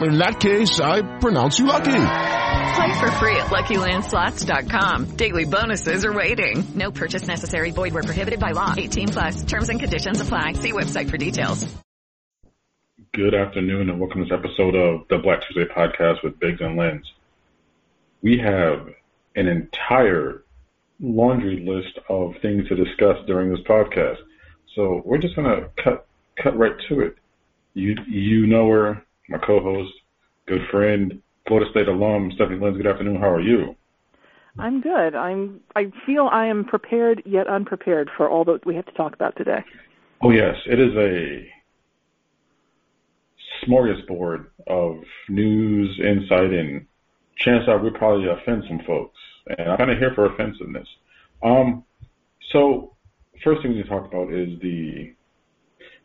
In that case, I pronounce you lucky. Play for free at LuckyLandSlots.com. Daily bonuses are waiting. No purchase necessary. Void where prohibited by law. 18 plus. Terms and conditions apply. See website for details. Good afternoon and welcome to this episode of the Black Tuesday podcast with Biggs and Lenz. We have an entire laundry list of things to discuss during this podcast. So we're just gonna cut cut right to it. You you know her, my co-host, good friend, Florida State alum, Stephanie Lenz. Good afternoon. How are you? I'm good. I'm. I feel I am prepared yet unprepared for all that we have to talk about today. Oh yes, it is a smorgasbord of news, insight, and chance I would probably offend some folks. And I'm kind of here for offensiveness. Um, so first thing we need to talk about is the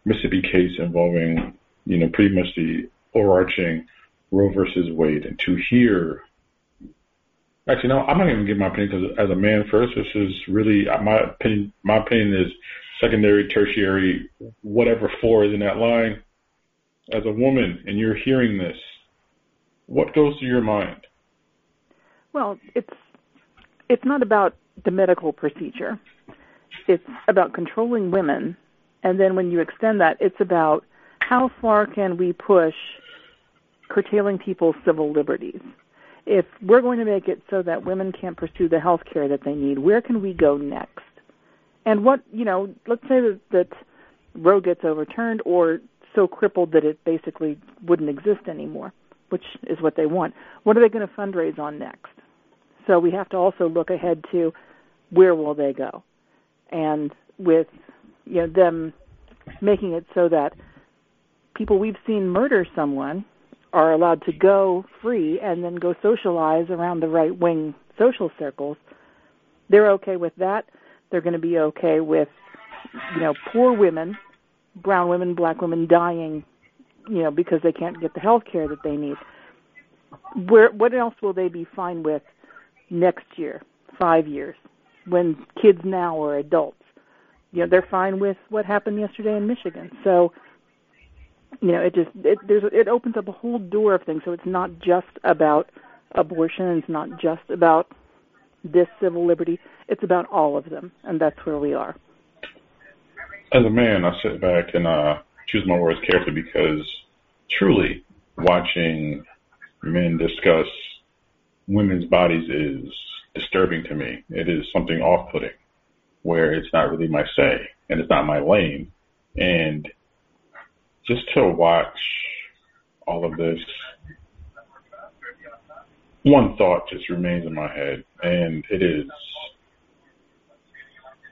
Mississippi case involving, you know, pretty much the overarching Roe versus Wade. And to hear, actually, no, I'm not even giving my opinion because as a man first, this is really uh, my opinion. My opinion is secondary, tertiary, whatever four is in that line. As a woman, and you're hearing this, what goes through your mind? Well, it's it's not about the medical procedure. It's about controlling women, and then when you extend that, it's about how far can we push curtailing people's civil liberties. If we're going to make it so that women can't pursue the health care that they need, where can we go next? And what, you know, let's say that, that Roe gets overturned or so crippled that it basically wouldn't exist anymore, which is what they want. What are they going to fundraise on next? So we have to also look ahead to where will they go? And with you know them making it so that people we've seen murder someone are allowed to go free and then go socialize around the right wing social circles, they're okay with that. They're going to be okay with, you know, poor women, brown women, black women dying, you know, because they can't get the health care that they need. Where what else will they be fine with next year, five years, when kids now are adults? You know, they're fine with what happened yesterday in Michigan. So you know, it just it there's it opens up a whole door of things. So it's not just about abortion. It's not just about this civil liberty. It's about all of them, and that's where we are. As a man, I sit back and uh, choose my words carefully because truly, watching men discuss women's bodies is disturbing to me. It is something off-putting, where it's not really my say and it's not my lane, and just to watch all of this, one thought just remains in my head, and it is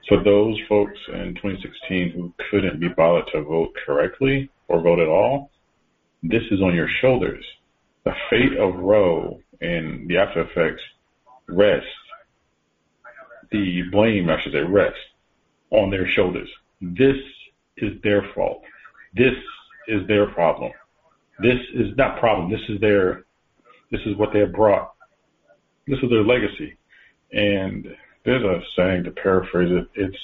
for those folks in 2016 who couldn't be bothered to vote correctly or vote at all, this is on your shoulders. The fate of Roe and the after effects rest, the blame, I should say, rest on their shoulders. This is their fault. This is their problem. This is not problem. This is their, this is what they have brought. This is their legacy. And there's a saying to paraphrase it. It's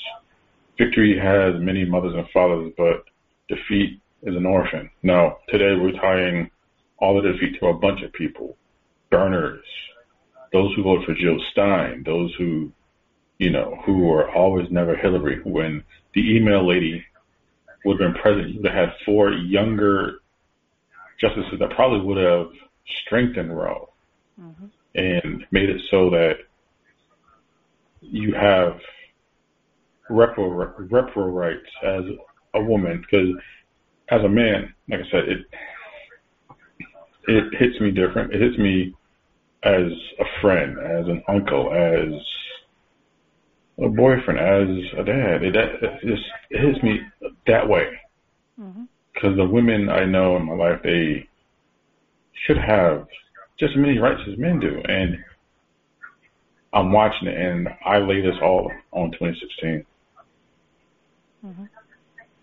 victory has many mothers and fathers, but defeat is an orphan. Now, today we're tying all the defeat to a bunch of people. Burners, those who voted for Jill Stein, those who, you know, who were always never Hillary. When the email lady would have been president, you would have had four younger justices that probably would have strengthened Roe mm-hmm. and made it so that you have repro, repro rights as a woman. Because as a man, like I said, it it hits me different. It hits me as a friend, as an uncle, as a boyfriend, as a dad. It, it just it hits me that way. Because mm-hmm. the women I know in my life, they should have just as many rights as men do. And I'm watching it, and I lay this all on 2016. Mm-hmm.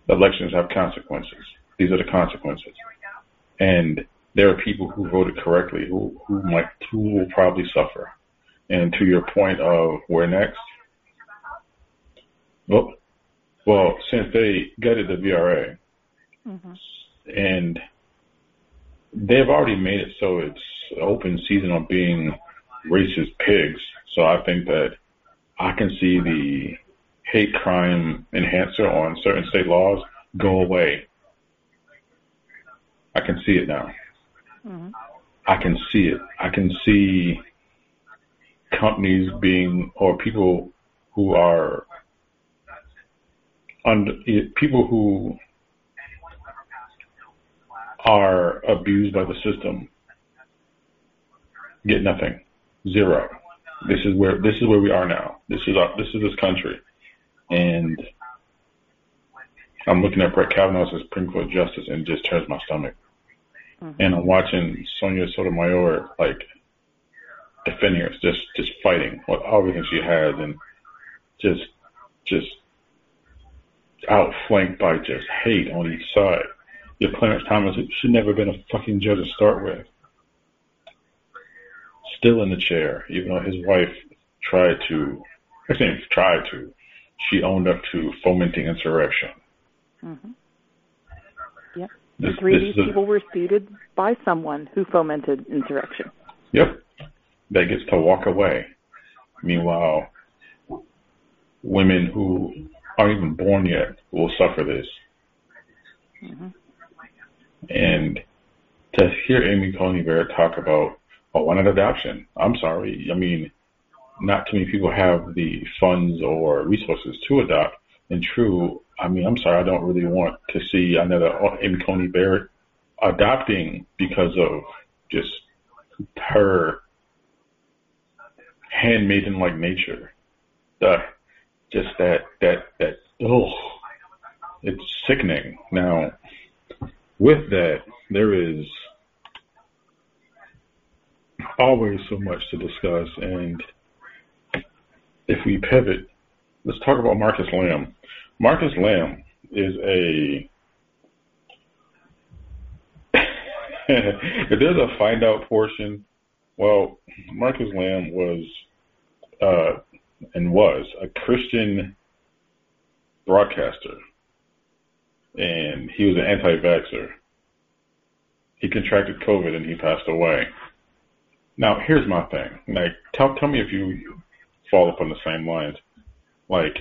Elections have consequences. These are the consequences. And there are people who voted correctly who, who might who will probably suffer. And to your point of where next, well, well, since they gutted the VRA, mm-hmm. and they've already made it so it's open season on being racist pigs. So I think that I can see the hate crime enhancer on certain state laws go away. I can see it now. Mm-hmm. I can see it. I can see companies being or people who are under people who are abused by the system get nothing, zero. This is where this is where we are now. This is our, this is this country, and I'm looking at Brett Kavanaugh as Supreme Court justice, and it just turns my stomach. Mm-hmm. And I'm watching Sonia Sotomayor like defending her, just just fighting with everything she has, and just just outflanked by just hate on each side. Your Clarence Thomas should never have been a fucking judge to start with. Still in the chair, even though his wife tried to, I think tried to, she owned up to fomenting insurrection. Mm-hmm. Yep. This, Three of these people were seated by someone who fomented insurrection. Yep. That gets to walk away. Meanwhile, women who aren't even born yet will suffer this. Mm-hmm. And to hear Amy Coney Barrett talk about, oh, why adoption? I'm sorry. I mean, not too many people have the funds or resources to adopt. And true, I mean, I'm sorry, I don't really want to see another Amy Coney Barrett adopting because of just her handmaiden like nature. The just that that that oh, it's sickening. Now, with that, there is always so much to discuss, and if we pivot, let's talk about Marcus Lamb. Marcus Lamb is a if there's a find out portion, well, Marcus Lamb was uh, and was a Christian broadcaster, and he was an anti-vaxxer. He contracted COVID and he passed away. Now, here's my thing. Like, tell tell me if you fall upon the same lines. Like,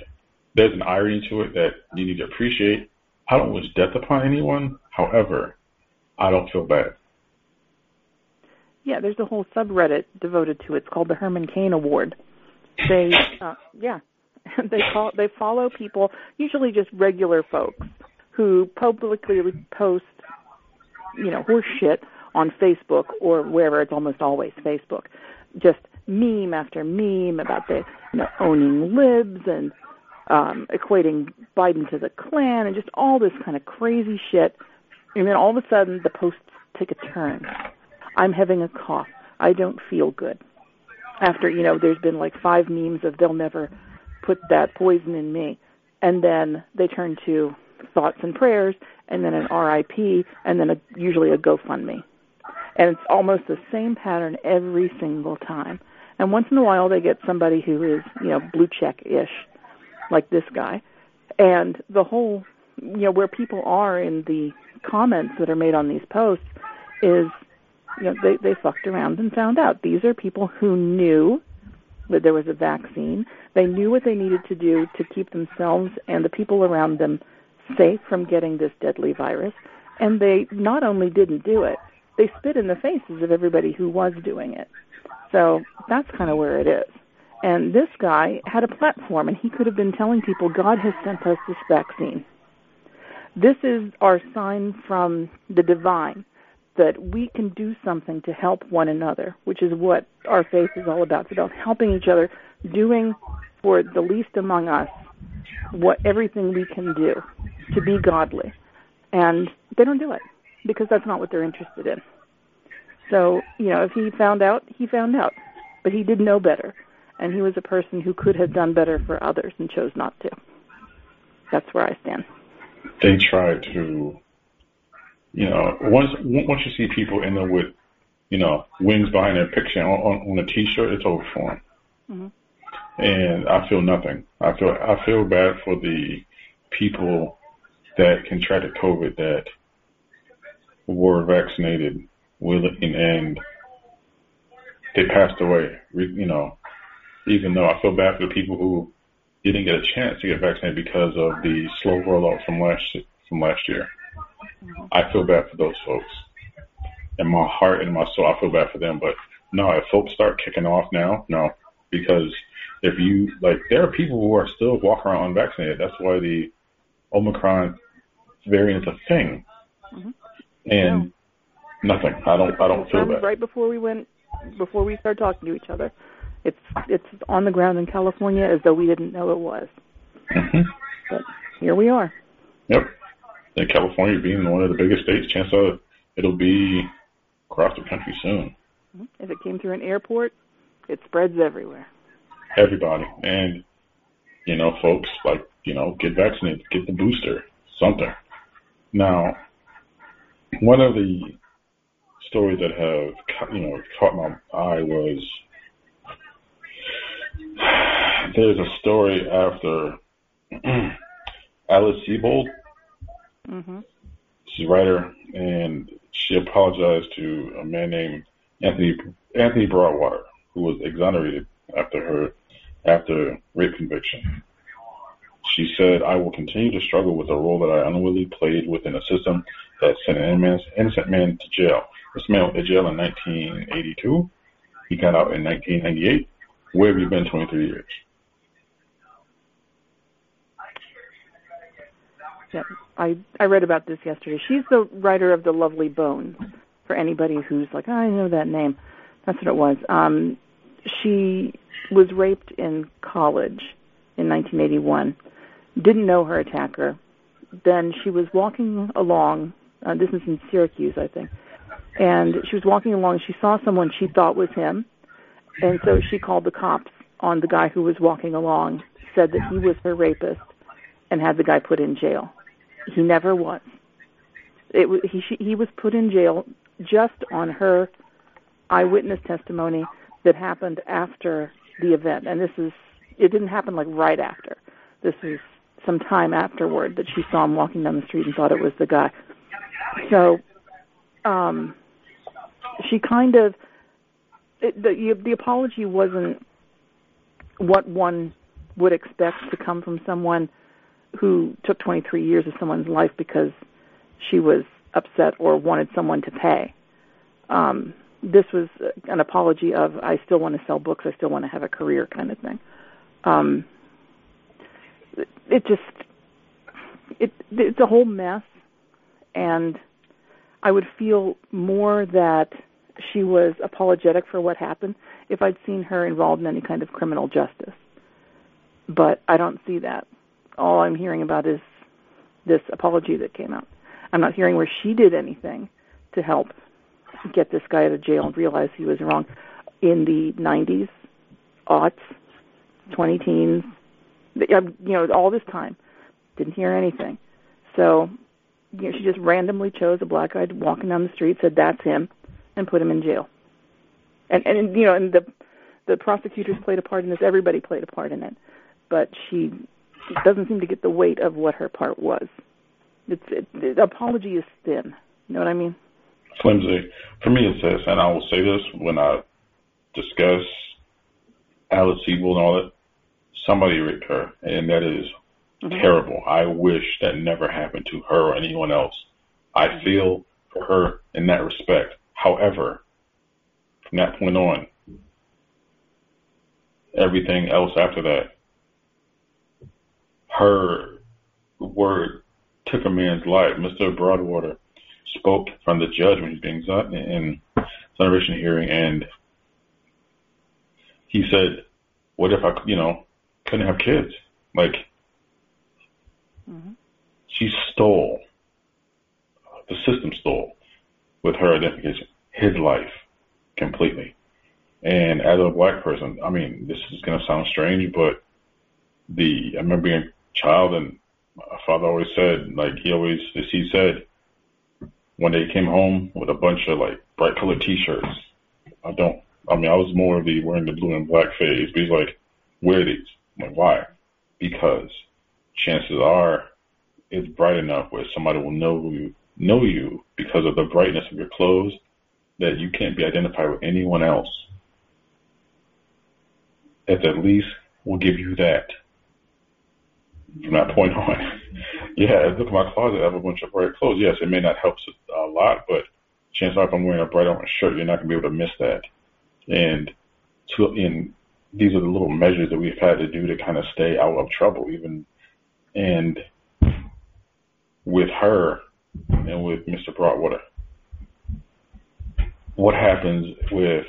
there's an irony to it that you need to appreciate. I don't wish death upon anyone. However, I don't feel bad. Yeah, there's a whole subreddit devoted to it. It's called the Herman Cain Award. They, uh, yeah, they call they follow people, usually just regular folks, who publicly post, you know, horse shit on Facebook or wherever. It's almost always Facebook. Just meme after meme about the, you know, owning libs and um, equating Biden to the Klan and just all this kind of crazy shit. And then all of a sudden, the posts take a turn. I'm having a cough. I don't feel good. After, you know, there's been like five memes of they'll never put that poison in me. And then they turn to thoughts and prayers, and then an RIP, and then a, usually a GoFundMe. And it's almost the same pattern every single time. And once in a while, they get somebody who is, you know, blue check ish, like this guy, And the whole, you know, where people are in the comments that are made on these posts is, you know, they, they fucked around and found out. These are people who knew that there was a vaccine. They knew what they needed to do to keep themselves and the people around them safe from getting this deadly virus. And they not only didn't do it, they spit in the faces of everybody who was doing it. So that's kind of where it is. And this guy had a platform, and he could have been telling people, God has sent us this vaccine. This is our sign from the divine that we can do something to help one another, which is what our faith is all about. It's about helping each other, doing for the least among us what everything we can do to be godly. And they don't do it because that's not what they're interested in. So, you know, if he found out, he found out. But he did know better. And he was a person who could have done better for others and chose not to. That's where I stand. They try to, you know, once once you see people in there with, you know, wings behind their picture on, on, on a T-shirt, it's over for them. Mm-hmm. And I feel nothing. I feel I feel bad for the people that contracted COVID that were vaccinated willing and they passed away. You know, even though I feel bad for the people who didn't get a chance to get vaccinated because of the slow rollout from last from last year. Mm-hmm. I feel bad for those folks. In my heart and my soul, I feel bad for them. But no, if folks start kicking off now, no, because if you like, there are people who are still walking around unvaccinated. That's why the Omicron variant is a thing. Mm-hmm. And Nothing. I don't. I don't feel that. Right before we went, before we started talking to each other, it's it's on the ground in California as though we didn't know it was. Mm-hmm. But here we are. Yep. And California being one of the biggest states, chance of it'll be across the country soon. If it came through an airport, it spreads everywhere. Everybody, and you know, folks like you know, get vaccinated, get the booster, something. Now, one of the stories that have you know caught my eye was there's a story after Alice Sebold. Mm-hmm. She's a writer, and she apologized to a man named Anthony Anthony Broadwater, who was exonerated after her after rape conviction. She said, "I will continue to struggle with the role that I unwillingly played within a system that sent an innocent man to jail. This man went to jail in 1982. He got out in 1998. Where have you been 23 years? Yeah, I I read about this yesterday. She's the writer of the Lovely Bones. For anybody who's like, oh, I know that name, that's what it was. Um, she was raped in college in 1981. Didn't know her attacker. Then she was walking along. Uh, this is in Syracuse, I think and she was walking along. She saw someone she thought was him, and so she called the cops on the guy who was walking along. Said that he was her rapist, and had the guy put in jail. He never was. It was he. She, he was put in jail just on her eyewitness testimony that happened after the event, and this is it didn't happen like right after. This was some time afterward that she saw him walking down the street and thought it was the guy. So um she kind of it, the the apology wasn't what one would expect to come from someone who took 23 years of someone's life because she was upset or wanted someone to pay. Um, this was an apology of I still want to sell books, I still want to have a career kind of thing. Um, it just it it's a whole mess, and I would feel more that she was apologetic for what happened if I'd seen her involved in any kind of criminal justice. But I don't see that. All I'm hearing about is this apology that came out. I'm not hearing where she did anything to help get this guy out of jail and realize he was wrong in the 90s, aughts, 20 teens, um, you know, all this time. Didn't hear anything. So, you know, she just randomly chose a black guy walking down the street, said that's him, and put him in jail. And and you know, and the the prosecutors played a part in this. Everybody played a part in it. But she doesn't seem to get the weight of what her part was. It's it, the apology is thin. You know what I mean? Flimsy. For me, it's this, and I will say this when I discuss Alice Sebold and all that. Somebody raped her, and that is mm-hmm. terrible. I wish that never happened to her or anyone else. I mm-hmm. feel for her in that respect. However, from that point on, everything else after that, her word took a man's life. Mr. Broadwater spoke from the judge when he was being in celebration hearing, and he said, "What if I, you know, couldn't have kids? Like, mm-hmm. she stole, the system stole, with her identification, his life completely." And as a black person, I mean, this is gonna sound strange, but the I remember being child and my father always said, like he always, as he said, one day he came home with a bunch of like bright colored T-shirts. I don't. I mean, I was more of the wearing the blue and black phase, but he's like, wear these. I'm like, why? Because chances are it's bright enough where somebody will know you, know you because of the brightness of your clothes that you can't be identified with anyone else. It's at least will give you that from that point on. yeah, look at my closet. I have a bunch of bright clothes. Yes, it may not help a lot, but chances are if I'm wearing a bright orange shirt, you're not going to be able to miss that. And to, in these are the little measures that we've had to do to kind of stay out of trouble, even and with her and with Mr. Broadwater. What happens with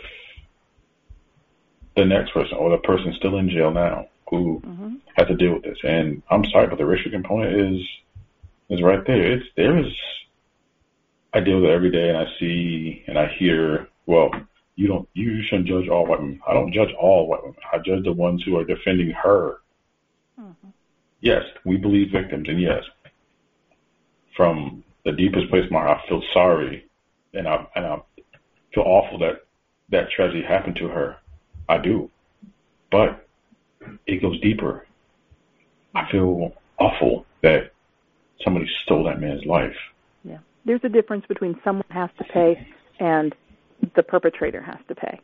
the next person or the person still in jail now? Who mm-hmm. had to deal with this. And I'm sorry, but the racial component is is right there. It's there is. I deal with it every day, and I see and I hear. Well, you don't. You shouldn't judge all white women. I don't judge all white women. I judge the ones who are defending her. Mm-hmm. Yes, we believe victims, and yes, from the deepest place of my heart, I feel sorry, and I and I feel awful that that tragedy happened to her. I do, but it goes deeper. I feel awful that somebody stole that man's life. Yeah. There's a difference between someone has to pay and the perpetrator has to pay.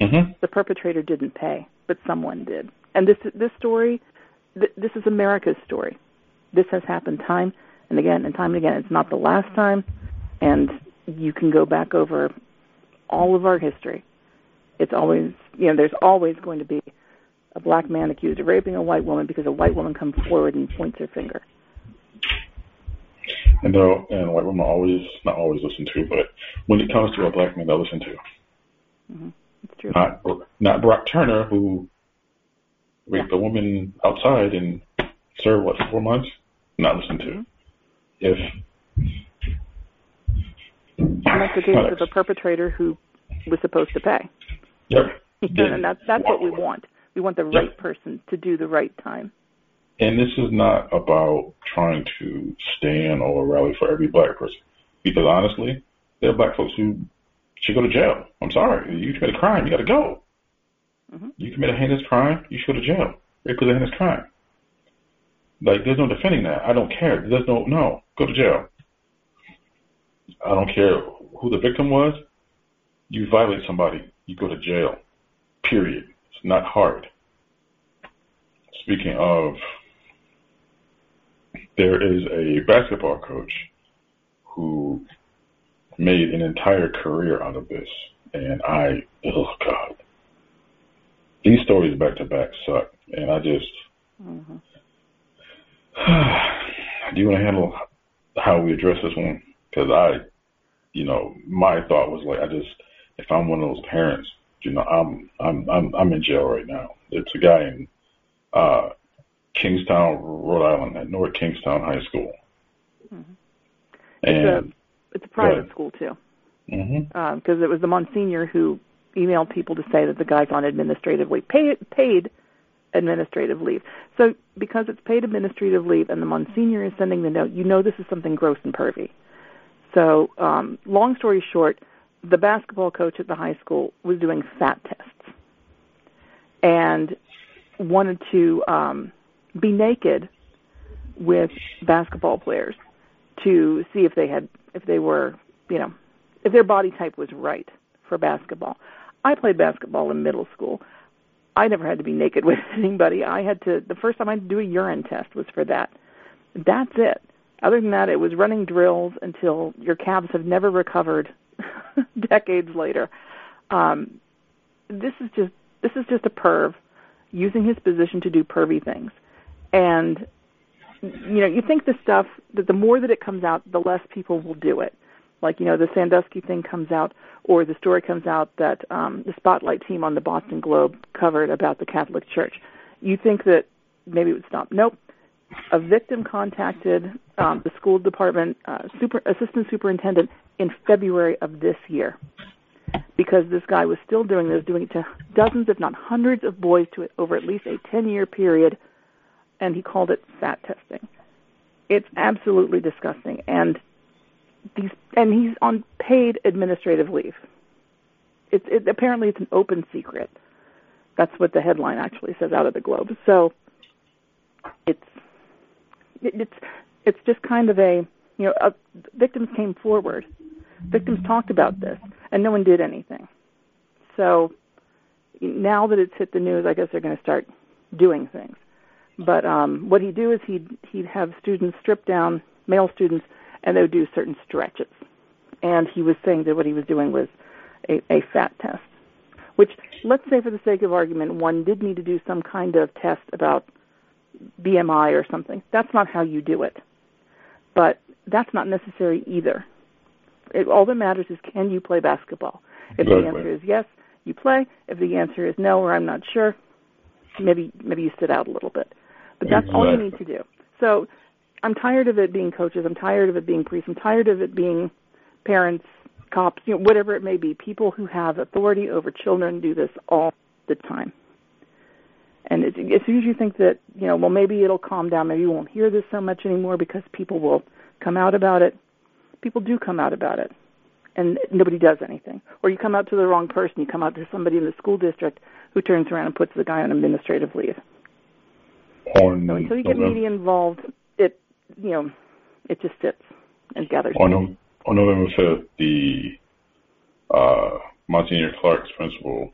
Mm-hmm. The perpetrator didn't pay, but someone did. And this this story, th- this is America's story. This has happened time and again and time and again. It's not the last time, and you can go back over all of our history. It's always, you know, there's always going to be a black man accused of raping a white woman because a white woman comes forward and points her finger. And though, and white women always, not always listen to, but when it comes to a black man, they listen to. Mm-hmm. It's true. Not, not Brock Turner, who raped yeah. a woman outside and served what four months. Not listened to. Mm-hmm. If and that's the case of a perpetrator who was supposed to pay. Yep. and that's that's what we want. We want the right person to do the right time. And this is not about trying to stand or rally for every black person. Because honestly, there are black folks who should go to jail. I'm sorry. You commit a crime, you got to go. Mm-hmm. You commit a heinous crime, you should go to jail. Rape is a heinous crime. Like, there's no defending that. I don't care. There's no, no, go to jail. I don't care who the victim was. You violate somebody, you go to jail. Period not hard. Speaking of, there is a basketball coach who made an entire career out of this. And I, oh God, these stories back to back suck. And I just, mm-hmm. do you want to handle how we address this one? Because I, you know, my thought was like, I just, if I'm one of those parents you know, I'm I'm I'm I'm in jail right now. It's a guy in uh, Kingstown, Rhode Island, at North Kingstown High School. Mm-hmm. And it's a it's a private school too. Because mm-hmm. um, it was the Monsignor who emailed people to say that the guy's on administrative leave, paid paid administrative leave. So because it's paid administrative leave and the Monsignor is sending the note, you know this is something gross and pervy. So um, long story short, the basketball coach at the high school was doing fat tests and wanted to um, be naked with basketball players to see if they had if they were you know if their body type was right for basketball. I played basketball in middle school. I never had to be naked with anybody. I had to the first time I had to do a urine test was for that. That's it. Other than that, it was running drills until your calves have never recovered decades later. Um, this is just this is just a perv using his position to do pervy things, and you know you think the stuff that the more that it comes out, the less people will do it. Like you know the Sandusky thing comes out, or the story comes out that um, the Spotlight team on the Boston Globe covered about the Catholic Church. You think that maybe it would stop? Nope. A victim contacted um, the school department uh, super assistant superintendent in February of this year because this guy was still doing this, doing it to dozens, if not hundreds, of boys to over at least a 10 year period, and he called it fat testing. It's absolutely disgusting, and these and he's on paid administrative leave. It's it, apparently it's an open secret. That's what the headline actually says out of the Globe. So it's it, it's it's just kind of a you know a, victims came forward victims talked about this, and no one did anything. So now that it's hit the news, I guess they're going to start doing things. But um, what he'd do is he'd he'd have students strip down, male students, and they would do certain stretches. And he was saying that what he was doing was a, a fat test, which let's say for the sake of argument, one did need to do some kind of test about BMI or something. That's not how you do it. But that's not necessary either it, all that matters is can you play basketball? If the answer is yes, you play. If the answer is no or I'm not sure, maybe maybe you sit out a little bit. But that's exactly. all you need to do. So I'm tired of it being coaches. I'm tired of it being priests. I'm tired of it being parents, cops, you know, whatever it may be. People who have authority over children do this all the time. And as soon as you think that, you know, well, maybe it'll calm down, maybe you won't hear this so much anymore because people will come out about it, people do come out about it and nobody does anything. Or you come out to the wrong person, you come out to somebody in the school district who turns around and puts the guy on administrative leave. On, so until you get media involved, it you know, it just sits and gathers. On, on November fifth, the uh, Monsignor Clark's principal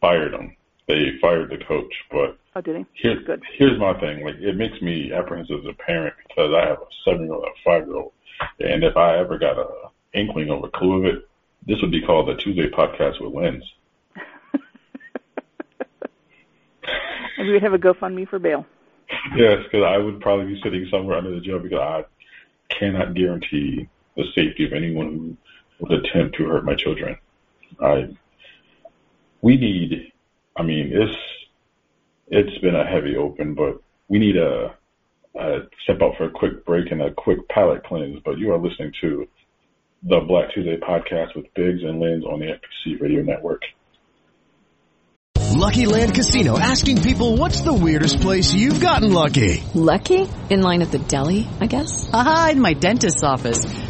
fired him. They fired the coach, but oh, did he? Here's, Good. here's my thing. Like, it makes me apprehensive as a parent because I have a seven-year-old and a five-year-old and if I ever got a inkling or a clue of it, this would be called the Tuesday podcast with Lenz. Maybe we'd have a GoFundMe for bail. Yes, because I would probably be sitting somewhere under the jail because I cannot guarantee the safety of anyone who would attempt to hurt my children. I we need I mean it's it's been a heavy open, but we need a uh, step out for a quick break and a quick palate cleanse, but you are listening to the Black Tuesday podcast with Biggs and Lenz on the FPC Radio Network. Lucky Land Casino asking people what's the weirdest place you've gotten lucky? Lucky? In line at the deli, I guess? Aha, in my dentist's office.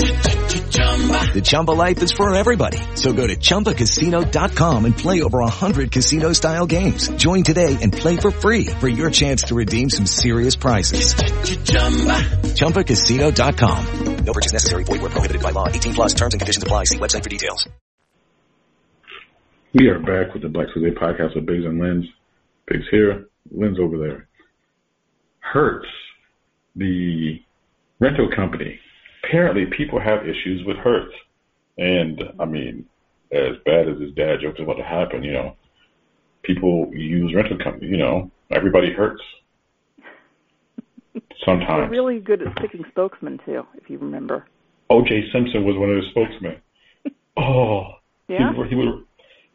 The Chumba life is for everybody. So go to ChumbaCasino.com and play over 100 casino-style games. Join today and play for free for your chance to redeem some serious prizes. ChumbaCasino.com. No purchase necessary. Void where prohibited by law. 18 plus terms and conditions apply. See website for details. We are back with the Black Tuesday podcast with Biggs and Lenz. Big's here, Lynn's over there. Hertz, the rental company. Apparently, people have issues with Hertz. and I mean, as bad as his dad jokes about to happen, you know, people use rental company. You know, everybody hurts. Sometimes. They're really good at picking spokesmen too, if you remember. O.J. Simpson was one of the spokesmen. Oh, Yeah. he, he. And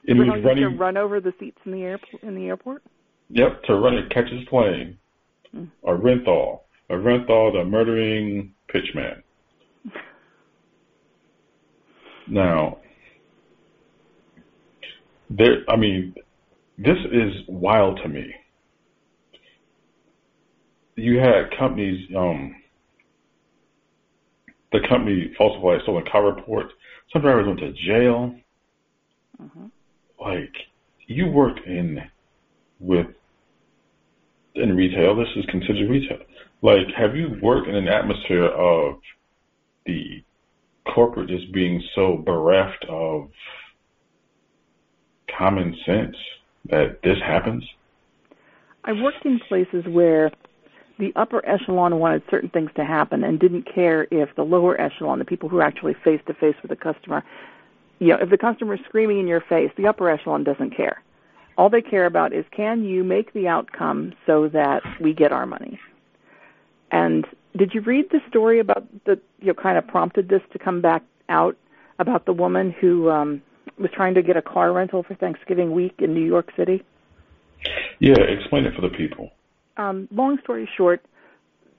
he was he running. to run over the seats in the air in the airport. Yep, to run and catch his plane. Mm. Orenthal. Or Renthal, the murdering pitchman. Now, there. I mean, this is wild to me. You had companies. Um, the company falsified stolen car reports. Some drivers went to jail. Like, you work in with in retail. This is considered retail. Like, have you worked in an atmosphere of the corporate just being so bereft of common sense that this happens? I worked in places where the upper echelon wanted certain things to happen and didn't care if the lower echelon, the people who are actually face to face with the customer, you know, if the customer is screaming in your face, the upper echelon doesn't care. All they care about is can you make the outcome so that we get our money. And did you read the story about the you know kind of prompted this to come back out about the woman who um was trying to get a car rental for Thanksgiving week in New York City? Yeah, explain it for the people. um, long story short,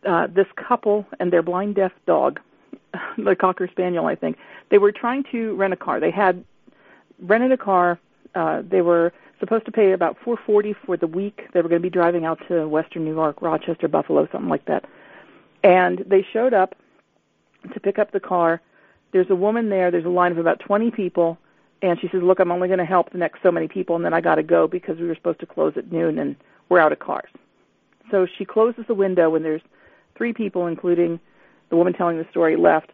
uh, this couple and their blind deaf dog, the cocker spaniel, I think, they were trying to rent a car. They had rented a car. Uh, they were supposed to pay about 440 for the week. They were going to be driving out to Western New York, Rochester, Buffalo, something like that. And they showed up to pick up the car. There's a woman there. There's a line of about 20 people. And she says, "Look, I'm only going to help the next so many people, and then I got to go because we were supposed to close at noon, and we're out of cars." So she closes the window when there's three people, including the woman telling the story, left.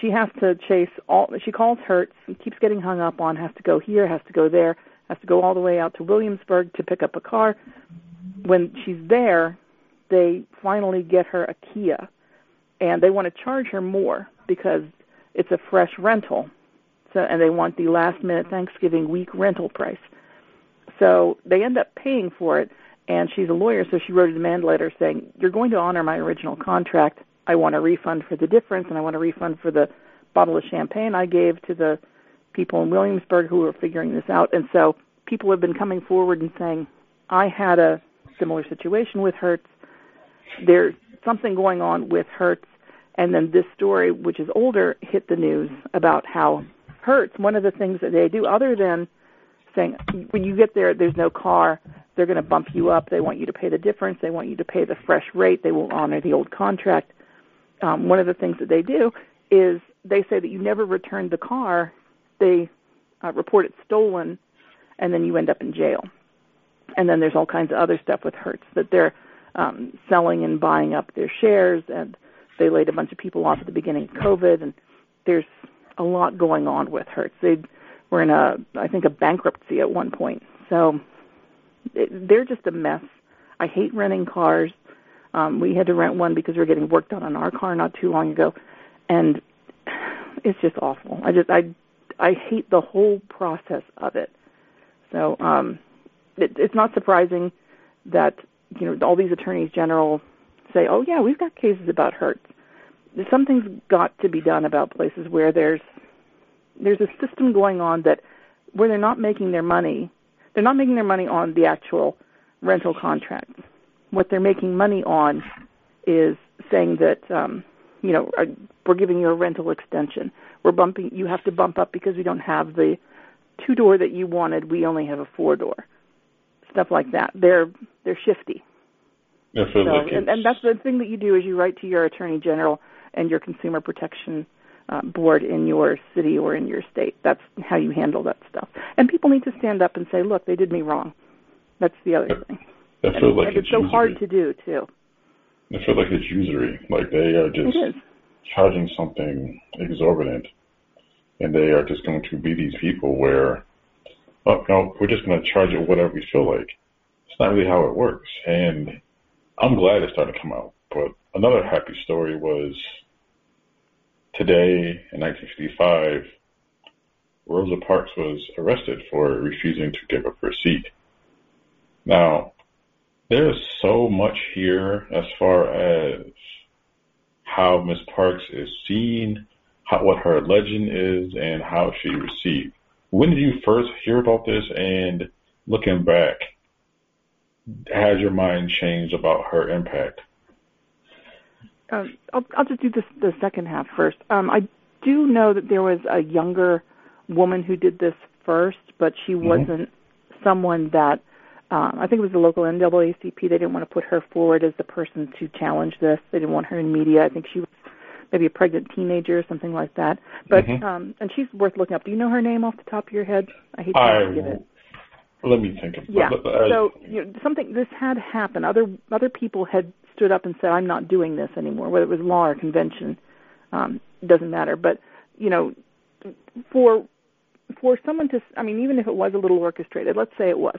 She has to chase all. She calls Hertz and keeps getting hung up on. Has to go here. Has to go there. Has to go all the way out to Williamsburg to pick up a car. When she's there, they finally get her a Kia, and they want to charge her more because it's a fresh rental. So, and they want the last minute Thanksgiving week rental price. So they end up paying for it, and she's a lawyer, so she wrote a demand letter saying, "You're going to honor my original contract. I want a refund for the difference, and I want a refund for the bottle of champagne I gave to the people in Williamsburg who were figuring this out." And so people have been coming forward and saying, "I had a similar situation with Hertz. There's something going on with Hertz." And then this story, which is older, hit the news about how Hertz, one of the things that they do, other than saying when you get there, there's no car, they're going to bump you up. They want you to pay the difference. They want you to pay the fresh rate. They won't honor the old contract. Um, one of the things that they do is they say that you never return the car. They uh, report it stolen, and then you end up in jail. And then there's all kinds of other stuff with Hertz that they're um, selling and buying up their shares, and they laid a bunch of people off at the beginning of COVID, and there's a lot going on with Hertz. They were in a, I think, a bankruptcy at one point. So it, they're just a mess. I hate renting cars. Um, we had to rent one because we were getting work done on our car not too long ago, and it's just awful. I just I I hate the whole process of it. So um, it, it's not surprising that you know all these attorneys general say, "Oh yeah, we've got cases about Hertz." Something's got to be done about places where there's there's a system going on that where they're not making their money. They're not making their money on the actual rental contracts. What they're making money on is saying that um, you know uh, we're giving you a rental extension. We're bumping. You have to bump up because we don't have the two door that you wanted. We only have a four door. Stuff like that. They're they're shifty. So, and, and that's the thing that you do is you write to your attorney general and your consumer protection uh, board in your city or in your state. That's how you handle that stuff. And people need to stand up and say, "Look, they did me wrong." That's the other thing. I feel and, like and it's it's so usury. hard to do too. I feel like it's usury. Like they are just charging something exorbitant, and they are just going to be these people where, oh no, we're just going to charge it whatever we feel like. it's not really how it works. And I'm glad it's starting to come out. But another happy story was today in 1955, Rosa Parks was arrested for refusing to give up her seat. Now, there's so much here as far as how Miss Parks is seen, how, what her legend is, and how she received. When did you first hear about this? And looking back, has your mind changed about her impact? Um, I'll, I'll just do this, the second half first. Um, I do know that there was a younger woman who did this first, but she mm-hmm. wasn't someone that um, I think it was the local NAACP. They didn't want to put her forward as the person to challenge this. They didn't want her in media. I think she was maybe a pregnant teenager or something like that. But mm-hmm. um, and she's worth looking up. Do you know her name off the top of your head? I hate to I, give it. Let me think of Yeah. But, uh, so you know, something this had happened. Other other people had stood up and said, "I'm not doing this anymore," whether it was law or convention. Um, doesn't matter. But you know, for for someone to, I mean, even if it was a little orchestrated, let's say it was,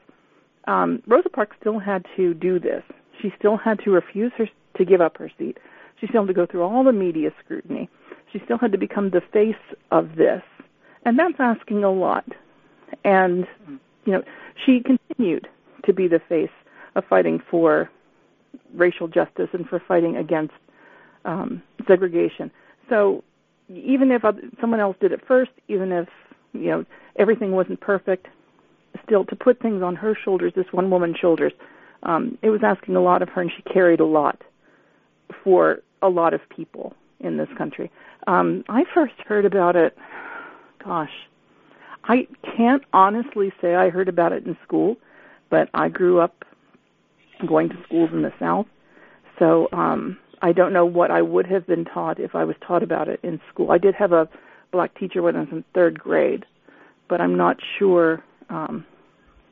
um, Rosa Parks still had to do this. She still had to refuse her to give up her seat. She still had to go through all the media scrutiny. She still had to become the face of this, and that's asking a lot. And you know, she continued to be the face of fighting for racial justice and for fighting against um, segregation. So even if someone else did it first, even if you know everything wasn't perfect, still to put things on her shoulders, this one woman's shoulders, um, it was asking a lot of her, and she carried a lot for a lot of people in this country. Um, I first heard about it, gosh, I can't honestly say I heard about it in school, but I grew up going to schools in the South, so um, I don't know what I would have been taught if I was taught about it in school. I did have a black teacher when I was in third grade, but I'm not sure um,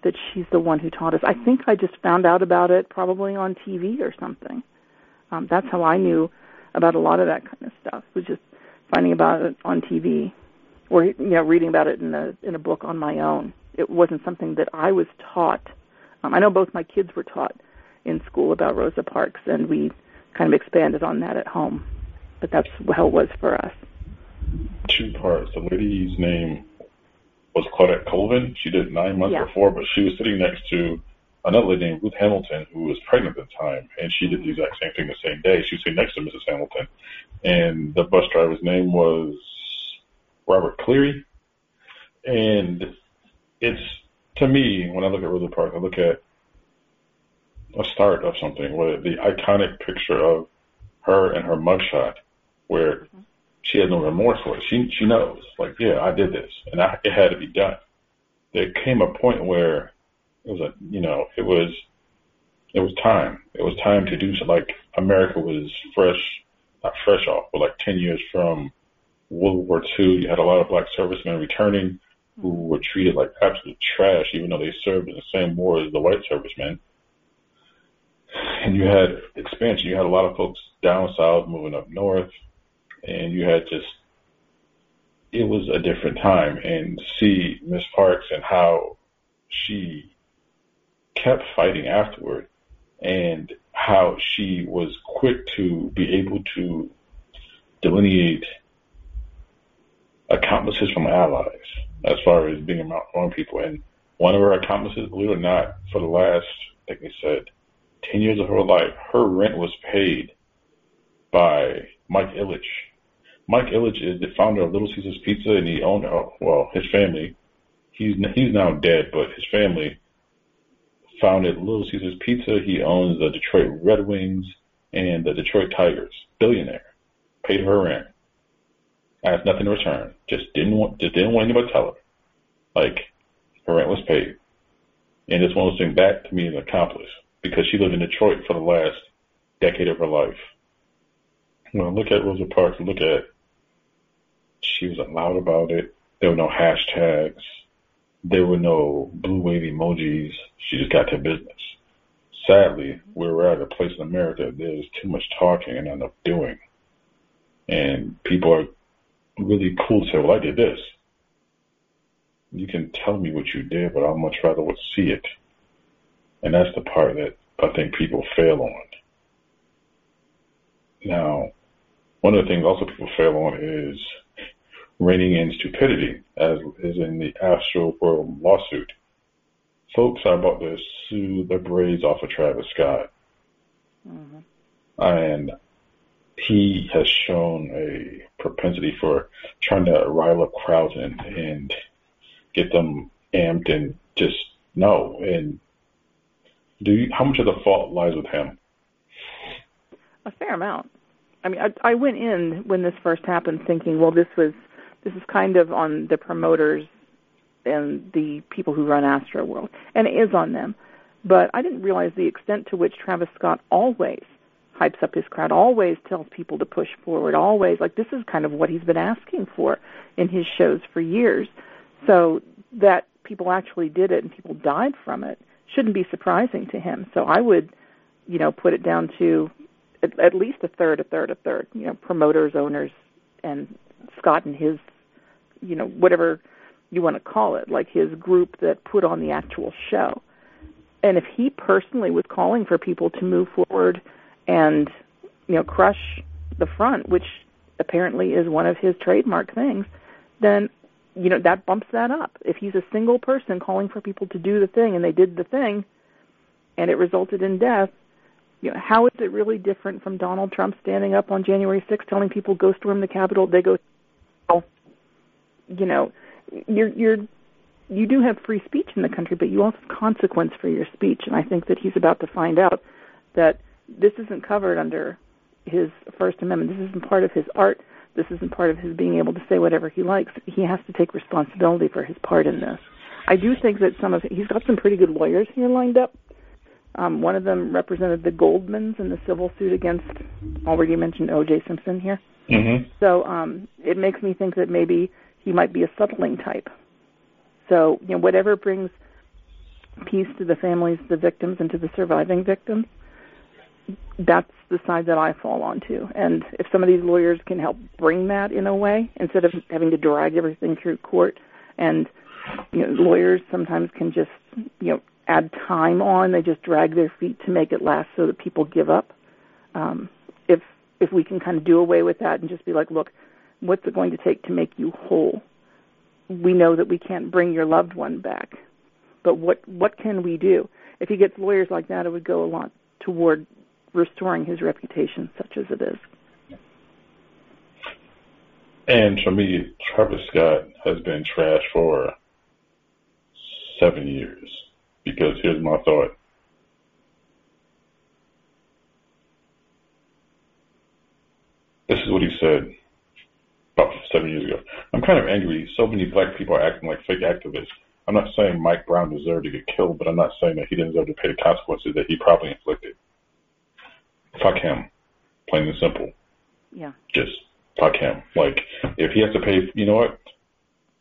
that she's the one who taught us. I think I just found out about it probably on TV or something. Um, that's how I knew about a lot of that kind of stuff. Was just finding about it on TV, or you know, reading about it in a in a book on my own. It wasn't something that I was taught. Um, I know both my kids were taught in school about Rosa Parks, and we kind of expanded on that at home. But that's how it was for us. Two parts. The lady's name was Claudette Colvin. She did nine months yeah. before, but she was sitting next to another lady named Ruth Hamilton who was pregnant at the time, and she did the exact same thing the same day. She was sitting next to Mrs. Hamilton, and the bus driver's name was Robert Cleary. And it's to me when I look at Rosa Parks, I look at a start of something, where the iconic picture of her and her mugshot, where she has no remorse for it. She she knows, like, yeah, I did this, and I, it had to be done. There came a point where it was a, you know, it was, it was time. It was time to do so. Like America was fresh, not fresh off, but like ten years from World War II. You had a lot of black servicemen returning who were treated like absolute trash, even though they served in the same war as the white servicemen. And you had expansion. You had a lot of folks down south moving up north and you had just it was a different time and see Miss Parks and how she kept fighting afterward and how she was quick to be able to delineate accomplices from allies as far as being among wrong people. And one of her accomplices, believe it or not, for the last, I think they said, 10 years of her life, her rent was paid by Mike Ilitch, Mike Ilitch is the founder of Little Caesars Pizza, and he owned, uh, well, his family. He's he's now dead, but his family founded Little Caesars Pizza. He owns the Detroit Red Wings and the Detroit Tigers. Billionaire, paid her rent, asked nothing in return. Just didn't want just didn't want anybody to tell her. Like her rent was paid, and just one of those that to me an accomplice because she lived in Detroit for the last decade of her life. Well, look at Rosa Parks. Look at she wasn't loud about it. There were no hashtags. There were no blue wave emojis. She just got to business. Sadly, where we're at a place in America there's too much talking and not enough doing. And people are really cool to say, well, I did this. You can tell me what you did, but I'd much rather would see it. And that's the part that I think people fail on. Now, one of the things also people fail on is reining in stupidity, as is in the Astroworld lawsuit. Folks are about to sue the braids off of Travis Scott. Mm-hmm. And he has shown a propensity for trying to rile up crowds and, and get them amped and just no. And do you, how much of the fault lies with him? A fair amount. I mean, I, I went in when this first happened thinking, well, this was this is kind of on the promoters and the people who run Astroworld, and it is on them. But I didn't realize the extent to which Travis Scott always hypes up his crowd, always tells people to push forward, always like this is kind of what he's been asking for in his shows for years. So that people actually did it and people died from it shouldn't be surprising to him. So I would, you know, put it down to at, at least a third, a third, a third. You know, promoters, owners, and Scott and his, you know, whatever you want to call it, like his group that put on the actual show. And if he personally was calling for people to move forward and, you know, crush the front, which apparently is one of his trademark things, then you know that bumps that up. If he's a single person calling for people to do the thing and they did the thing and it resulted in death, you know, how is it really different from Donald Trump standing up on January 6th telling people go storm the Capitol, they go you know, you're you're you do have free speech in the country, but you also have consequence for your speech and I think that he's about to find out that this isn't covered under his First Amendment. This isn't part of his art this isn't part of his being able to say whatever he likes. He has to take responsibility for his part in this. I do think that some of he's got some pretty good lawyers here lined up. Um, one of them represented the Goldmans in the civil suit against already mentioned O.J. Simpson here. Mm-hmm. So um, it makes me think that maybe he might be a settling type. So you know, whatever brings peace to the families, the victims, and to the surviving victims, that's the side that I fall onto. And if some of these lawyers can help bring that in a way, instead of having to drag everything through court, and you know, lawyers sometimes can just you know add time on. They just drag their feet to make it last, so that people give up. Um, if if we can kind of do away with that and just be like, look, what's it going to take to make you whole? We know that we can't bring your loved one back, but what what can we do? If he gets lawyers like that, it would go a lot toward restoring his reputation, such as it is. And for me, Travis Scott has been trash for seven years. Because here's my thought. This is what he said about seven years ago. I'm kind of angry. So many black people are acting like fake activists. I'm not saying Mike Brown deserved to get killed, but I'm not saying that he didn't deserve to pay the consequences that he probably inflicted fuck him. Plain and simple. Yeah. Just fuck him. Like if he has to pay, you know what?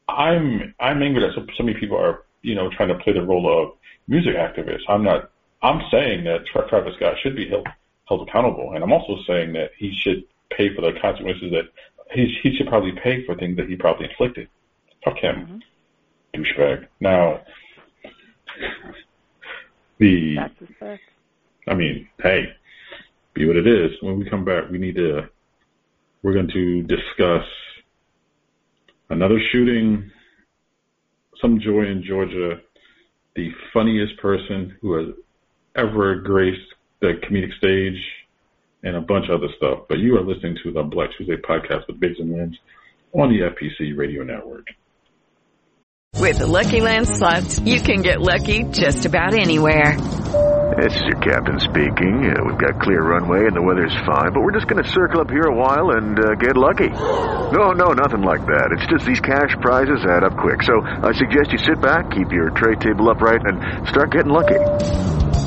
I'm I'm angry that so, so many people are you know trying to play the role of music activists. I'm not. I'm saying that Travis Scott should be held held accountable, and I'm also saying that he should pay for the consequences that he he should probably pay for things that he probably inflicted. Fuck him, mm-hmm. douchebag. Now, the. I mean, hey, be what it is. When we come back, we need to, we're going to discuss another shooting, some joy in Georgia, the funniest person who has ever graced the comedic stage, and a bunch of other stuff. But you are listening to the Black Tuesday podcast with Biggs and Wins on the FPC Radio Network. With the Lucky Land slots, you can get lucky just about anywhere. This is your captain speaking. Uh, we've got clear runway and the weather's fine, but we're just going to circle up here a while and uh, get lucky. No, no, nothing like that. It's just these cash prizes add up quick. So I suggest you sit back, keep your tray table upright, and start getting lucky.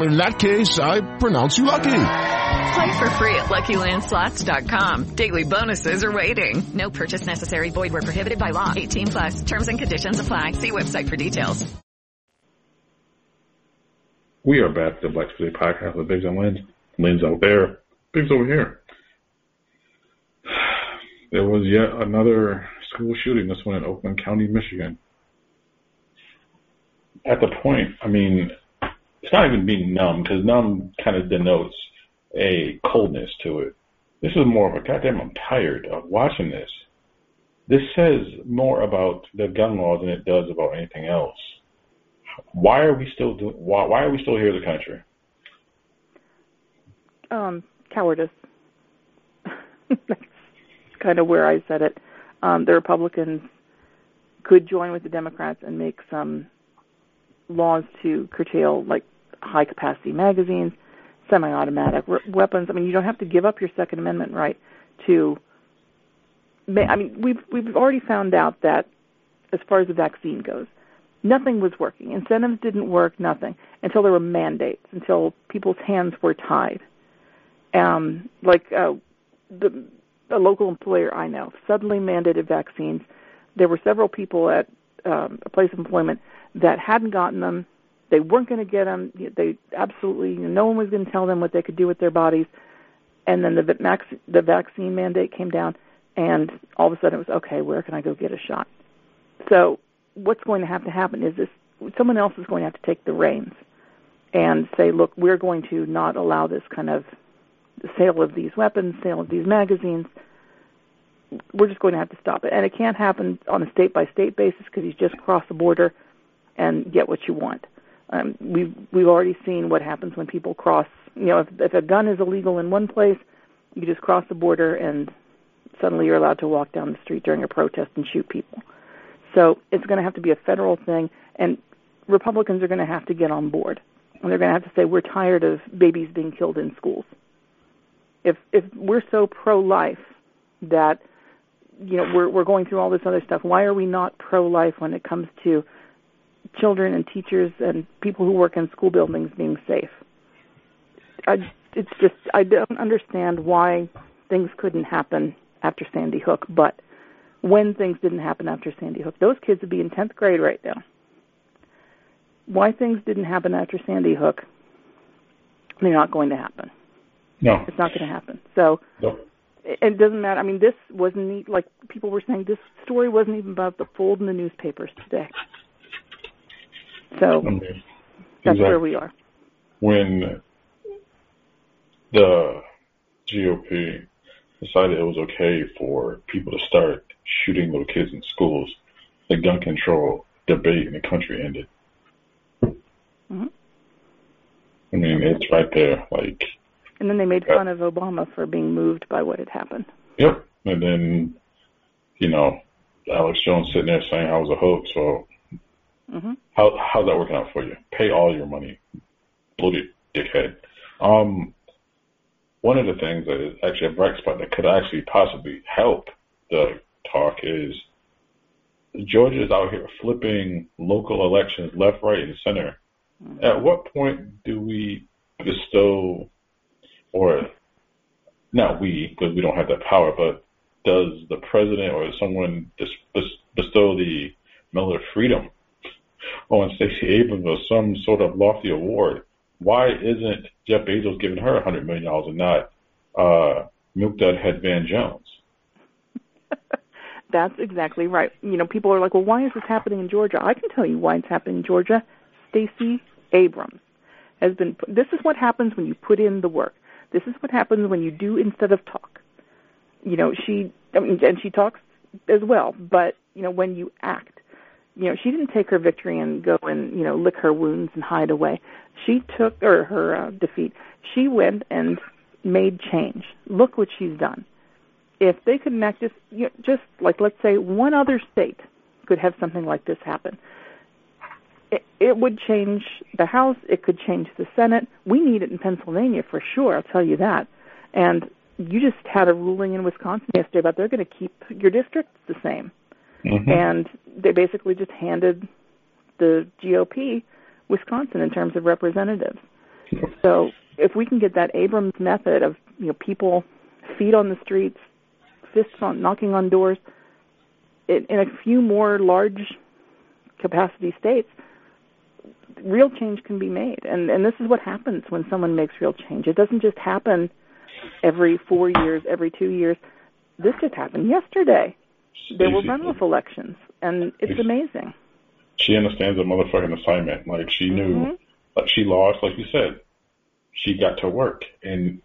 in that case, I pronounce you lucky. Play for free at LuckyLandSlots.com. Daily bonuses are waiting. No purchase necessary. Void where prohibited by law. 18 plus. Terms and conditions apply. See website for details. We are back to the Black City Podcast with Biggs and Lenz. Lenz out there. Biggs over here. There was yet another school shooting, this one in Oakland County, Michigan. At the point, I mean, it's not even being numb, because numb kind of denotes a coldness to it. This is more of a goddamn, I'm tired of watching this. This says more about the gun law than it does about anything else. Why are we still doing? Why, why are we still here as a country? Um, cowardice. That's kind of where I said it. Um, the Republicans could join with the Democrats and make some laws to curtail, like high capacity magazines, semi automatic weapons. I mean, you don't have to give up your Second Amendment right to. I mean, we've we've already found out that as far as the vaccine goes, nothing was working. Incentives didn't work. Nothing until there were mandates. Until people's hands were tied. Um, like uh, the a local employer I know suddenly mandated vaccines. There were several people at um, a place of employment that hadn't gotten them. They weren't going to get them. They absolutely no one was going to tell them what they could do with their bodies. And then the max, the vaccine mandate came down, and all of a sudden it was okay. Where can I go get a shot? So what's going to have to happen is this: someone else is going to have to take the reins and say, look, we're going to not allow this kind of sale of these weapons, sale of these magazines. We're just going to have to stop it, and it can't happen on a state by state basis because you just cross the border and get what you want. Um, we've we've already seen what happens when people cross. You know, if, if a gun is illegal in one place, you just cross the border and suddenly you're allowed to walk down the street during a protest and shoot people. So it's going to have to be a federal thing, and Republicans are going to have to get on board, and they're going to have to say we're tired of babies being killed in schools. If if we're so pro-life that you know we're we're going through all this other stuff, why are we not pro-life when it comes to children and teachers and people who work in school buildings being safe. I, it's just I don't understand why things couldn't happen after Sandy Hook, but when things didn't happen after Sandy Hook, those kids would be in 10th grade right now. Why things didn't happen after Sandy Hook, they're not going to happen. No. It's not going to happen. So no. it doesn't matter. I mean, this wasn't like people were saying this story wasn't even about the fold in the newspapers today. So that's exactly. where we are. When the GOP decided it was okay for people to start shooting little kids in schools, the gun control debate in the country ended. Mm-hmm. I mean, it's right there. Like. And then they made fun uh, of Obama for being moved by what had happened. Yep, and then, you know, Alex Jones sitting there saying I was a hoax. So Mm-hmm. How how's that working out for you? Pay all your money, bloated dickhead. Um, one of the things that is actually a bright spot that could actually possibly help the talk is Georgia is out here flipping local elections left, right, and center. Mm-hmm. At what point do we bestow, or not we, because we don't have that power, but does the president or someone bestow the Miller freedom on Stacey Abrams or some sort of lofty award, why isn't Jeff Bezos giving her a hundred million dollars and not uh, Milk Dud Head Van Jones? That's exactly right. You know, people are like, "Well, why is this happening in Georgia?" I can tell you why it's happening in Georgia. Stacey Abrams has been. This is what happens when you put in the work. This is what happens when you do instead of talk. You know, she I mean, and she talks as well, but you know, when you act you know, she didn't take her victory and go and, you know, lick her wounds and hide away. She took, or her uh, defeat, she went and made change. Look what she's done. If they could enact this, you know, just like, let's say, one other state could have something like this happen, it, it would change the House, it could change the Senate. We need it in Pennsylvania for sure, I'll tell you that. And you just had a ruling in Wisconsin yesterday about they're going to keep your districts the same. Mm-hmm. And they basically just handed the GOP Wisconsin in terms of representatives. So if we can get that Abrams method of you know people feet on the streets, fists on knocking on doors, in, in a few more large capacity states, real change can be made. And and this is what happens when someone makes real change. It doesn't just happen every four years, every two years. This just happened yesterday. There were runoff elections, and it's amazing. She understands the motherfucking assignment. Like she knew, Mm-hmm. like she lost, like you said. She got to work, and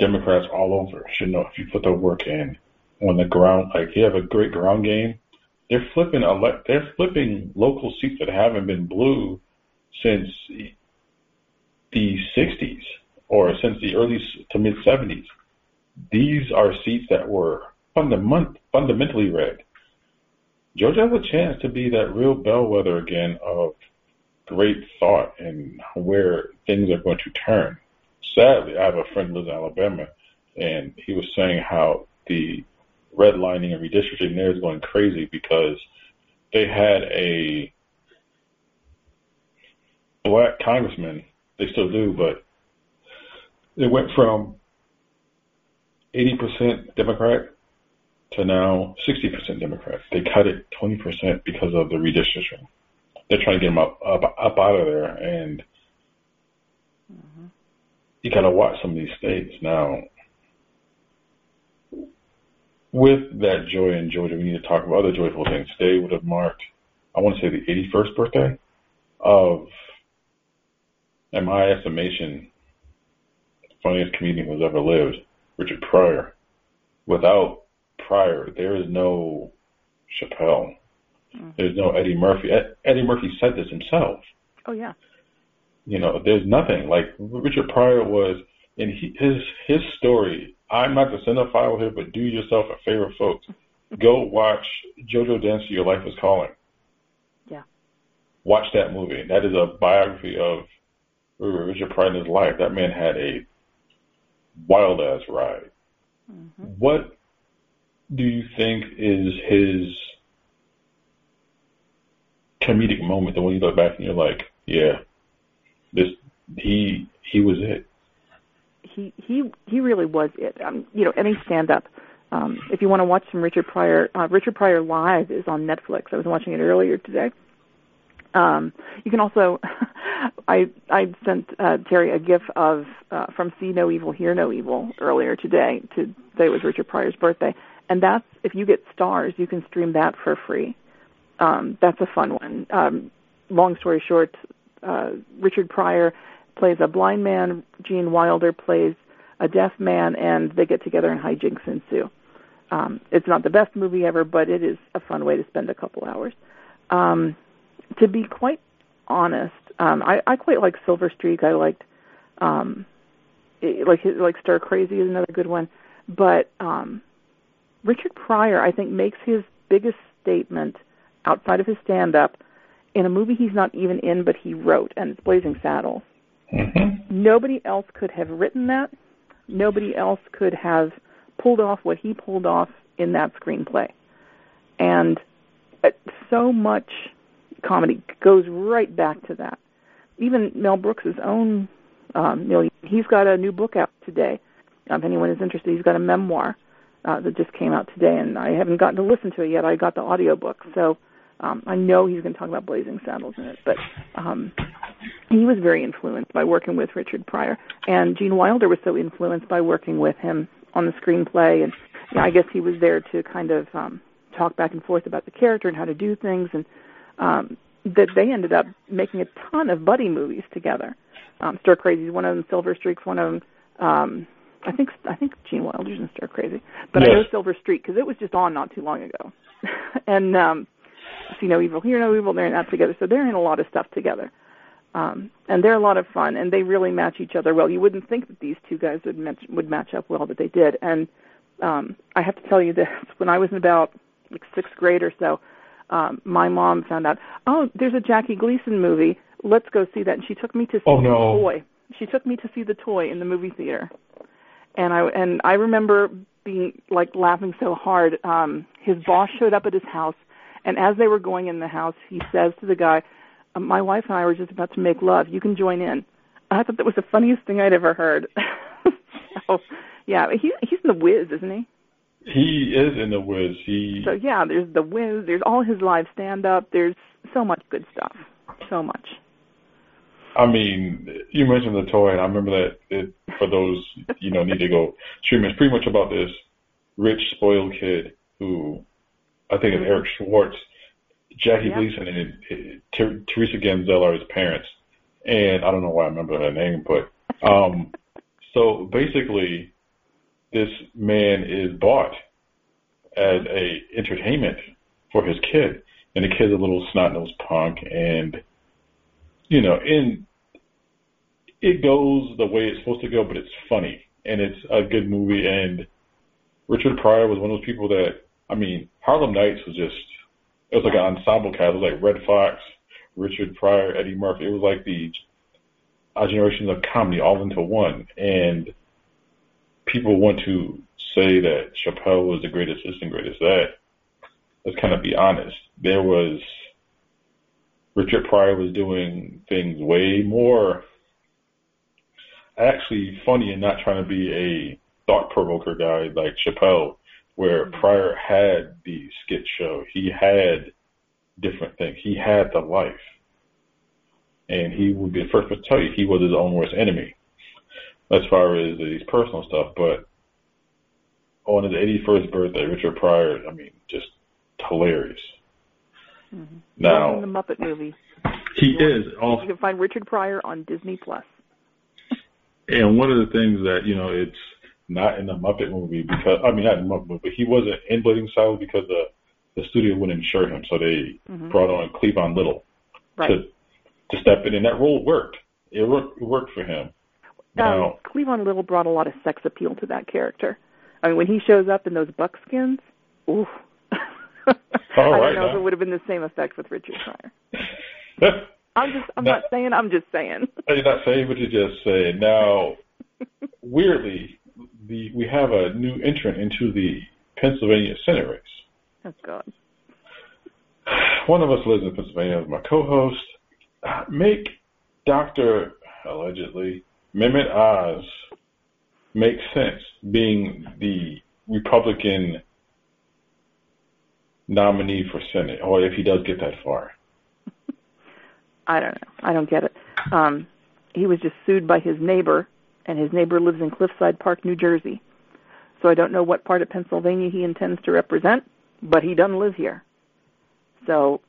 Democrats all over should know if you put the work in on the ground. Like you have a great ground game. They're flipping elect. They're flipping local seats that haven't been blue since the '60s or since the early to mid '70s. These are seats that were fundament, fundamentally red. Georgia has a chance to be that real bellwether again of great thought and where things are going to turn. Sadly, I have a friend who lives in Alabama, and he was saying how the redlining and redistricting there is going crazy because they had a black congressman. They still do, but it went from 80% Democrat to now 60% Democrat. They cut it 20% because of the redistricting. They're trying to get them up up, up out of there, and mm-hmm. you got to watch some of these states now. With that joy in Georgia, we need to talk about other joyful things. Today would have marked, I want to say, the 81st birthday of, in my estimation, the funniest comedian who's ever lived, Richard Pryor. Without Pryor, there is no Chappelle. There's no Eddie Murphy. Eddie Murphy said this himself. Oh yeah. You know, there's nothing like Richard Pryor was in he, his his story. I'm not the cinephile here, but do yourself a favor, folks. Go watch JoJo Dancer, Your Life is Calling. Yeah. Watch that movie. That is a biography of Richard Pryor in his life. That man had a wild ass ride. Mm-hmm. What do you think is his comedic moment? The one you look back and you're like, yeah, this he he was it. he he he really was it. Um, you know, any stand up. Um, if you want to watch some Richard Pryor, uh, Richard Pryor live is on Netflix. I was watching it earlier today. Um, you can also, I I sent uh, Terry a gif of uh, from See No Evil, Hear No Evil earlier today to it was Richard Pryor's birthday, and that's if you get stars, you can stream that for free. Um, that's a fun one. Um, long story short, uh, Richard Pryor plays a blind man. Gene Wilder plays a deaf man, and they get together and hijinks ensue. Um, it's not the best movie ever, but it is a fun way to spend a couple hours. Um, to be quite honest, um, I, I quite like Silver Streak. I liked, um, it, like like Stir Crazy is another good one, but um, Richard Pryor, I think, makes his biggest statement outside of his stand-up in a movie he's not even in, but he wrote, and it's Blazing Saddles. Nobody else could have written that. Nobody else could have pulled off what he pulled off in that screenplay. And uh, so much comedy goes right back to that. Even Mel Brooks's own, um, you know, he's got a new book out today. If anyone is interested, he's got a memoir uh, that just came out today, and I haven't gotten to listen to it yet. I got the audiobook, so um, I know he's going to talk about Blazing Saddles in it. But um, he was very influenced by working with Richard Pryor, and Gene Wilder was so influenced by working with him on the screenplay, and you I guess he was there to kind of um, talk back and forth about the character and how to do things, and um, that they ended up making a ton of buddy movies together. Um, Stir Crazy is one of them. Silver Streak's one of them. Um, I think I think Gene Wilder's in Stir Crazy, but I know Silver Streak because it was just on not too long ago. and um, See No Evil, Hear No Evil, they're in that together, so they're in a lot of stuff together. Um, and they're a lot of fun, and they really match each other well. You wouldn't think that these two guys would match would match up well, but they did. And um, I have to tell you this: when I was in about like sixth grade or so, um, my mom found out, oh, there's a Jackie Gleason movie. Let's go see that. And she took me to see Oh, the no. toy. She took me to see the toy in the movie theater, and I and I remember being like laughing so hard. Um, his boss showed up at his house, and as they were going in the house, he says to the guy, "Uh, "My wife and I were just about to make love. You can join in." I thought that was the funniest thing I'd ever heard. so, yeah, he he's in the Wiz, isn't he? He is in the Wiz. He So yeah, there's the Wiz. There's all his live stand up. There's so much good stuff. So much. I mean, you mentioned the toy, and I remember that it, for those you know need to go stream. It's pretty much about this rich, spoiled kid who I think is Eric Schwartz, Jackie Yeah. Gleason, and uh, Ter- Teresa Ganzel are his parents. And I don't know why I remember that name, but um, so basically, this man is bought as a entertainment for his kid, and the kid's a little snot nosed punk, and you know, and it goes the way it's supposed to go, but it's funny and it's a good movie. And Richard Pryor was one of those people that, I mean, Harlem Nights was just, it was like an ensemble cast. It was like Redd Foxx, Richard Pryor, Eddie Murphy. It was like the uh, generations of comedy all into one. And people want to say that Chappelle was the greatest this and greatest that. Let's kind of be honest. There was Richard Pryor was doing things way more actually funny and not trying to be a thought provoker guy like Chappelle, where mm-hmm. Pryor had the skit show. He had different things. He had the life. And he would be the first to tell you he was his own worst enemy as far as his personal stuff. But on his 81st birthday, Richard Pryor, I mean, just hilarious. Mm-hmm. Now, in the Muppet movie. he is also You can find Richard Pryor on Disney Plus. And one of the things that, you know, it's not in the Muppet movie because, I mean, not in the Muppet movie, but he wasn't in Bleeding South because the, the studio wouldn't insure him. So they Mhm. brought on Cleavon Little Right. to, to step in, and that role worked. It worked, it worked for him. Now, Um, Cleavon Little brought a lot of sex appeal to that character. I mean, when he shows up in those buckskins, oof. All I right don't know if it would have been the same effect with Richard Pryor. I'm just, I'm No. not saying, I'm just saying. Oh, you're not saying what you just said. Now, weirdly, the we have a new entrant into the Pennsylvania Senate race. Oh God. One of us lives in Pennsylvania as my co-host. Make Dr. allegedly Mehmet Oz make sense being the Republican nominee for Senate, or if he does get that far. I don't know. I don't get it. Um, he was just sued by his neighbor, and his neighbor lives in Cliffside Park, New Jersey. So I don't know what part of Pennsylvania he intends to represent, but he doesn't live here. So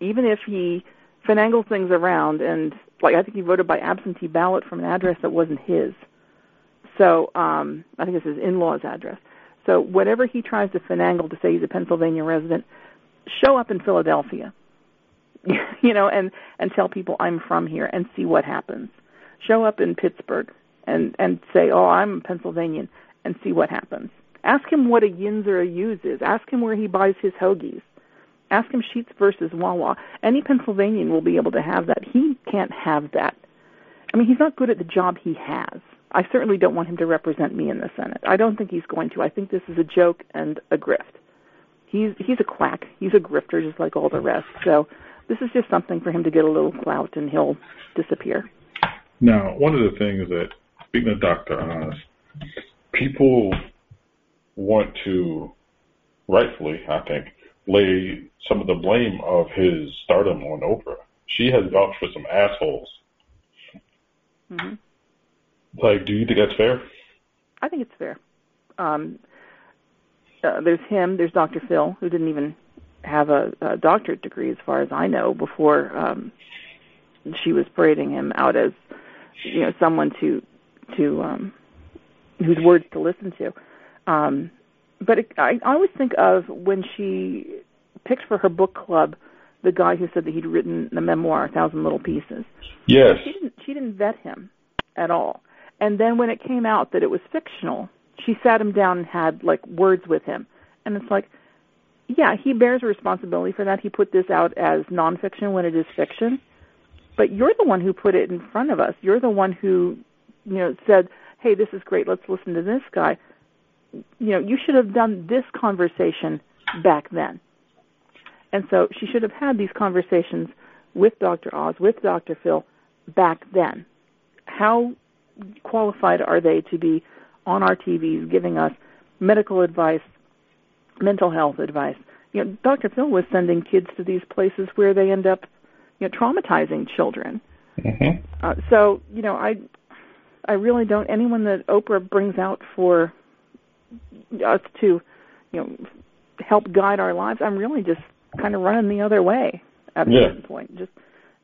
even if he finagles things around, and like I think he voted by absentee ballot from an address that wasn't his. So um, I think it's his in-laws' address. So whatever he tries to finagle to say he's a Pennsylvania resident, show up in Philadelphia you know, and and tell people I'm from here and see what happens. Show up in Pittsburgh and and say, "Oh, I'm a Pennsylvanian," and see what happens. Ask him what a yins or a use is. Ask him where he buys his hoagies. Ask him Sheetz versus Wawa. Any Pennsylvanian will be able to have that. He can't have that. I mean, he's not good at the job he has. I certainly don't want him to represent me in the Senate. I don't think he's going to. I think this is a joke and a grift. He's he's a quack. He's a grifter just like all the rest. So this is just something for him to get a little clout and he'll disappear. Now, one of the things that, speaking of Dr. Oz, people want to, rightfully, I think, lay some of the blame of his stardom on Oprah. She has vouched for some assholes. hmm Like, do you think that's fair? I think it's fair. Um, uh, there's him. There's Dr. Phil, who didn't even have a, a doctorate degree, as far as I know, before um, she was parading him out as, you know, someone to to um, whose words to listen to. Um, but it, I, I always think of when she picked for her book club the guy who said that he'd written the memoir, A Thousand Little Pieces. Yes. She didn't. She didn't vet him at all. And then when it came out that it was fictional, she sat him down and had like words with him. And it's like, yeah, he bears responsibility for that. He put this out as nonfiction when it is fiction. But you're the one who put it in front of us. You're the one who, you know, said, "Hey, this is great. Let's listen to this guy." You know, you should have done this conversation back then. And so she should have had these conversations with Dr. Oz, with Dr. Phil back then. how qualified are they to be on our TVs giving us medical advice, mental health advice? You know, Dr. Phil was sending kids to these places where they end up, you know, traumatizing children. Mm-hmm. Uh, so, you know, I, I really don't. Anyone that Oprah brings out for us to, you know, help guide our lives, I'm really just kind of running the other way at Yeah. certain point. Just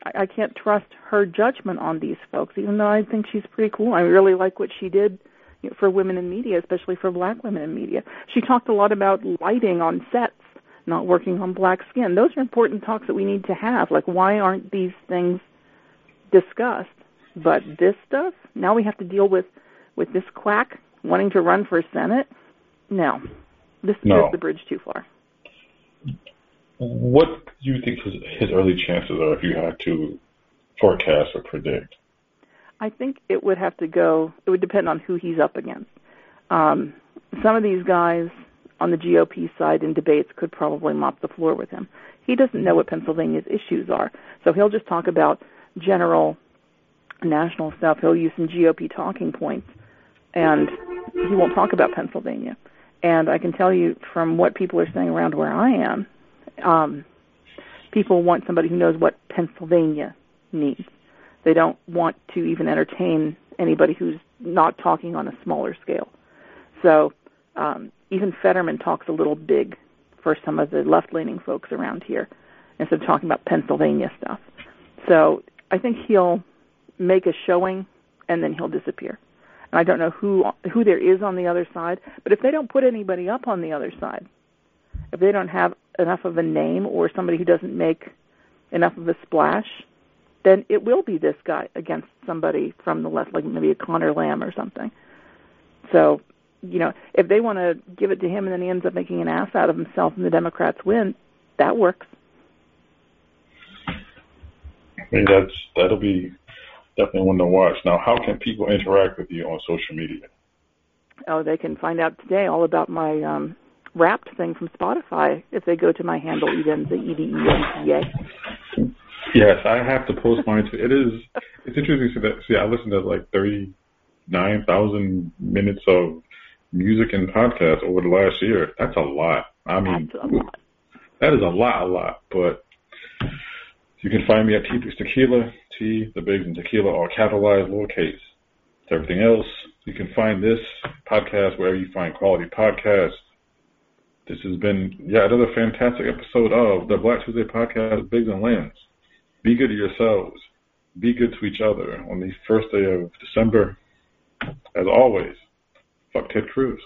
I, I can't trust her judgment on these folks, even though I think she's pretty cool. I really like what she did you know, for women in media, especially for black women in media. She talked a lot about lighting on sets, not working on black skin. Those are important talks that we need to have. Like, why aren't these things discussed? But this stuff, now we have to deal with with this quack wanting to run for Senate. No, this No. is the bridge too far. What do you think his, his early chances are if you had to forecast or predict? I think it would have to go. It would depend on who he's up against. Um, some of these guys on the GOP side in debates could probably mop the floor with him. He doesn't know what Pennsylvania's issues are, so he'll just talk about general national stuff. He'll use some GOP talking points, and he won't talk about Pennsylvania. And I can tell you from what people are saying around where I am, um, people want somebody who knows what Pennsylvania needs. They don't want to even entertain anybody who's not talking on a smaller scale. So um, even Fetterman talks a little big for some of the left-leaning folks around here instead of talking about Pennsylvania stuff. So I think he'll make a showing and then he'll disappear. And I don't know who who there is on the other side, but if they don't put anybody up on the other side, if they don't have enough of a name or somebody who doesn't make enough of a splash, then it will be this guy against somebody from the left, like maybe a Conor Lamb or something. So, you know, if they want to give it to him and then he ends up making an ass out of himself and the Democrats win, that works. I mean, that's that'll be definitely one to watch. Now, how can people interact with you on social media? Oh, they can find out today all about my um wrapped thing from Spotify if they go to my handle Edenza E D E N Z A. Yes, I have to post mine too. It is. It's interesting to see that. See, I listened to like thirty nine thousand minutes of music and podcasts over the last year. That's a lot. I mean, lot. that is a lot, a lot. But you can find me at T Tequila, T the Bigs and Tequila, all capitalized, lowercase. To everything else, you can find this podcast wherever you find quality podcasts. This has been yeah another fantastic episode of the Black Tuesday podcast, Biggs and Lambs. Be good to yourselves. Be good to each other on the first day of December. As always, fuck Ted Cruz.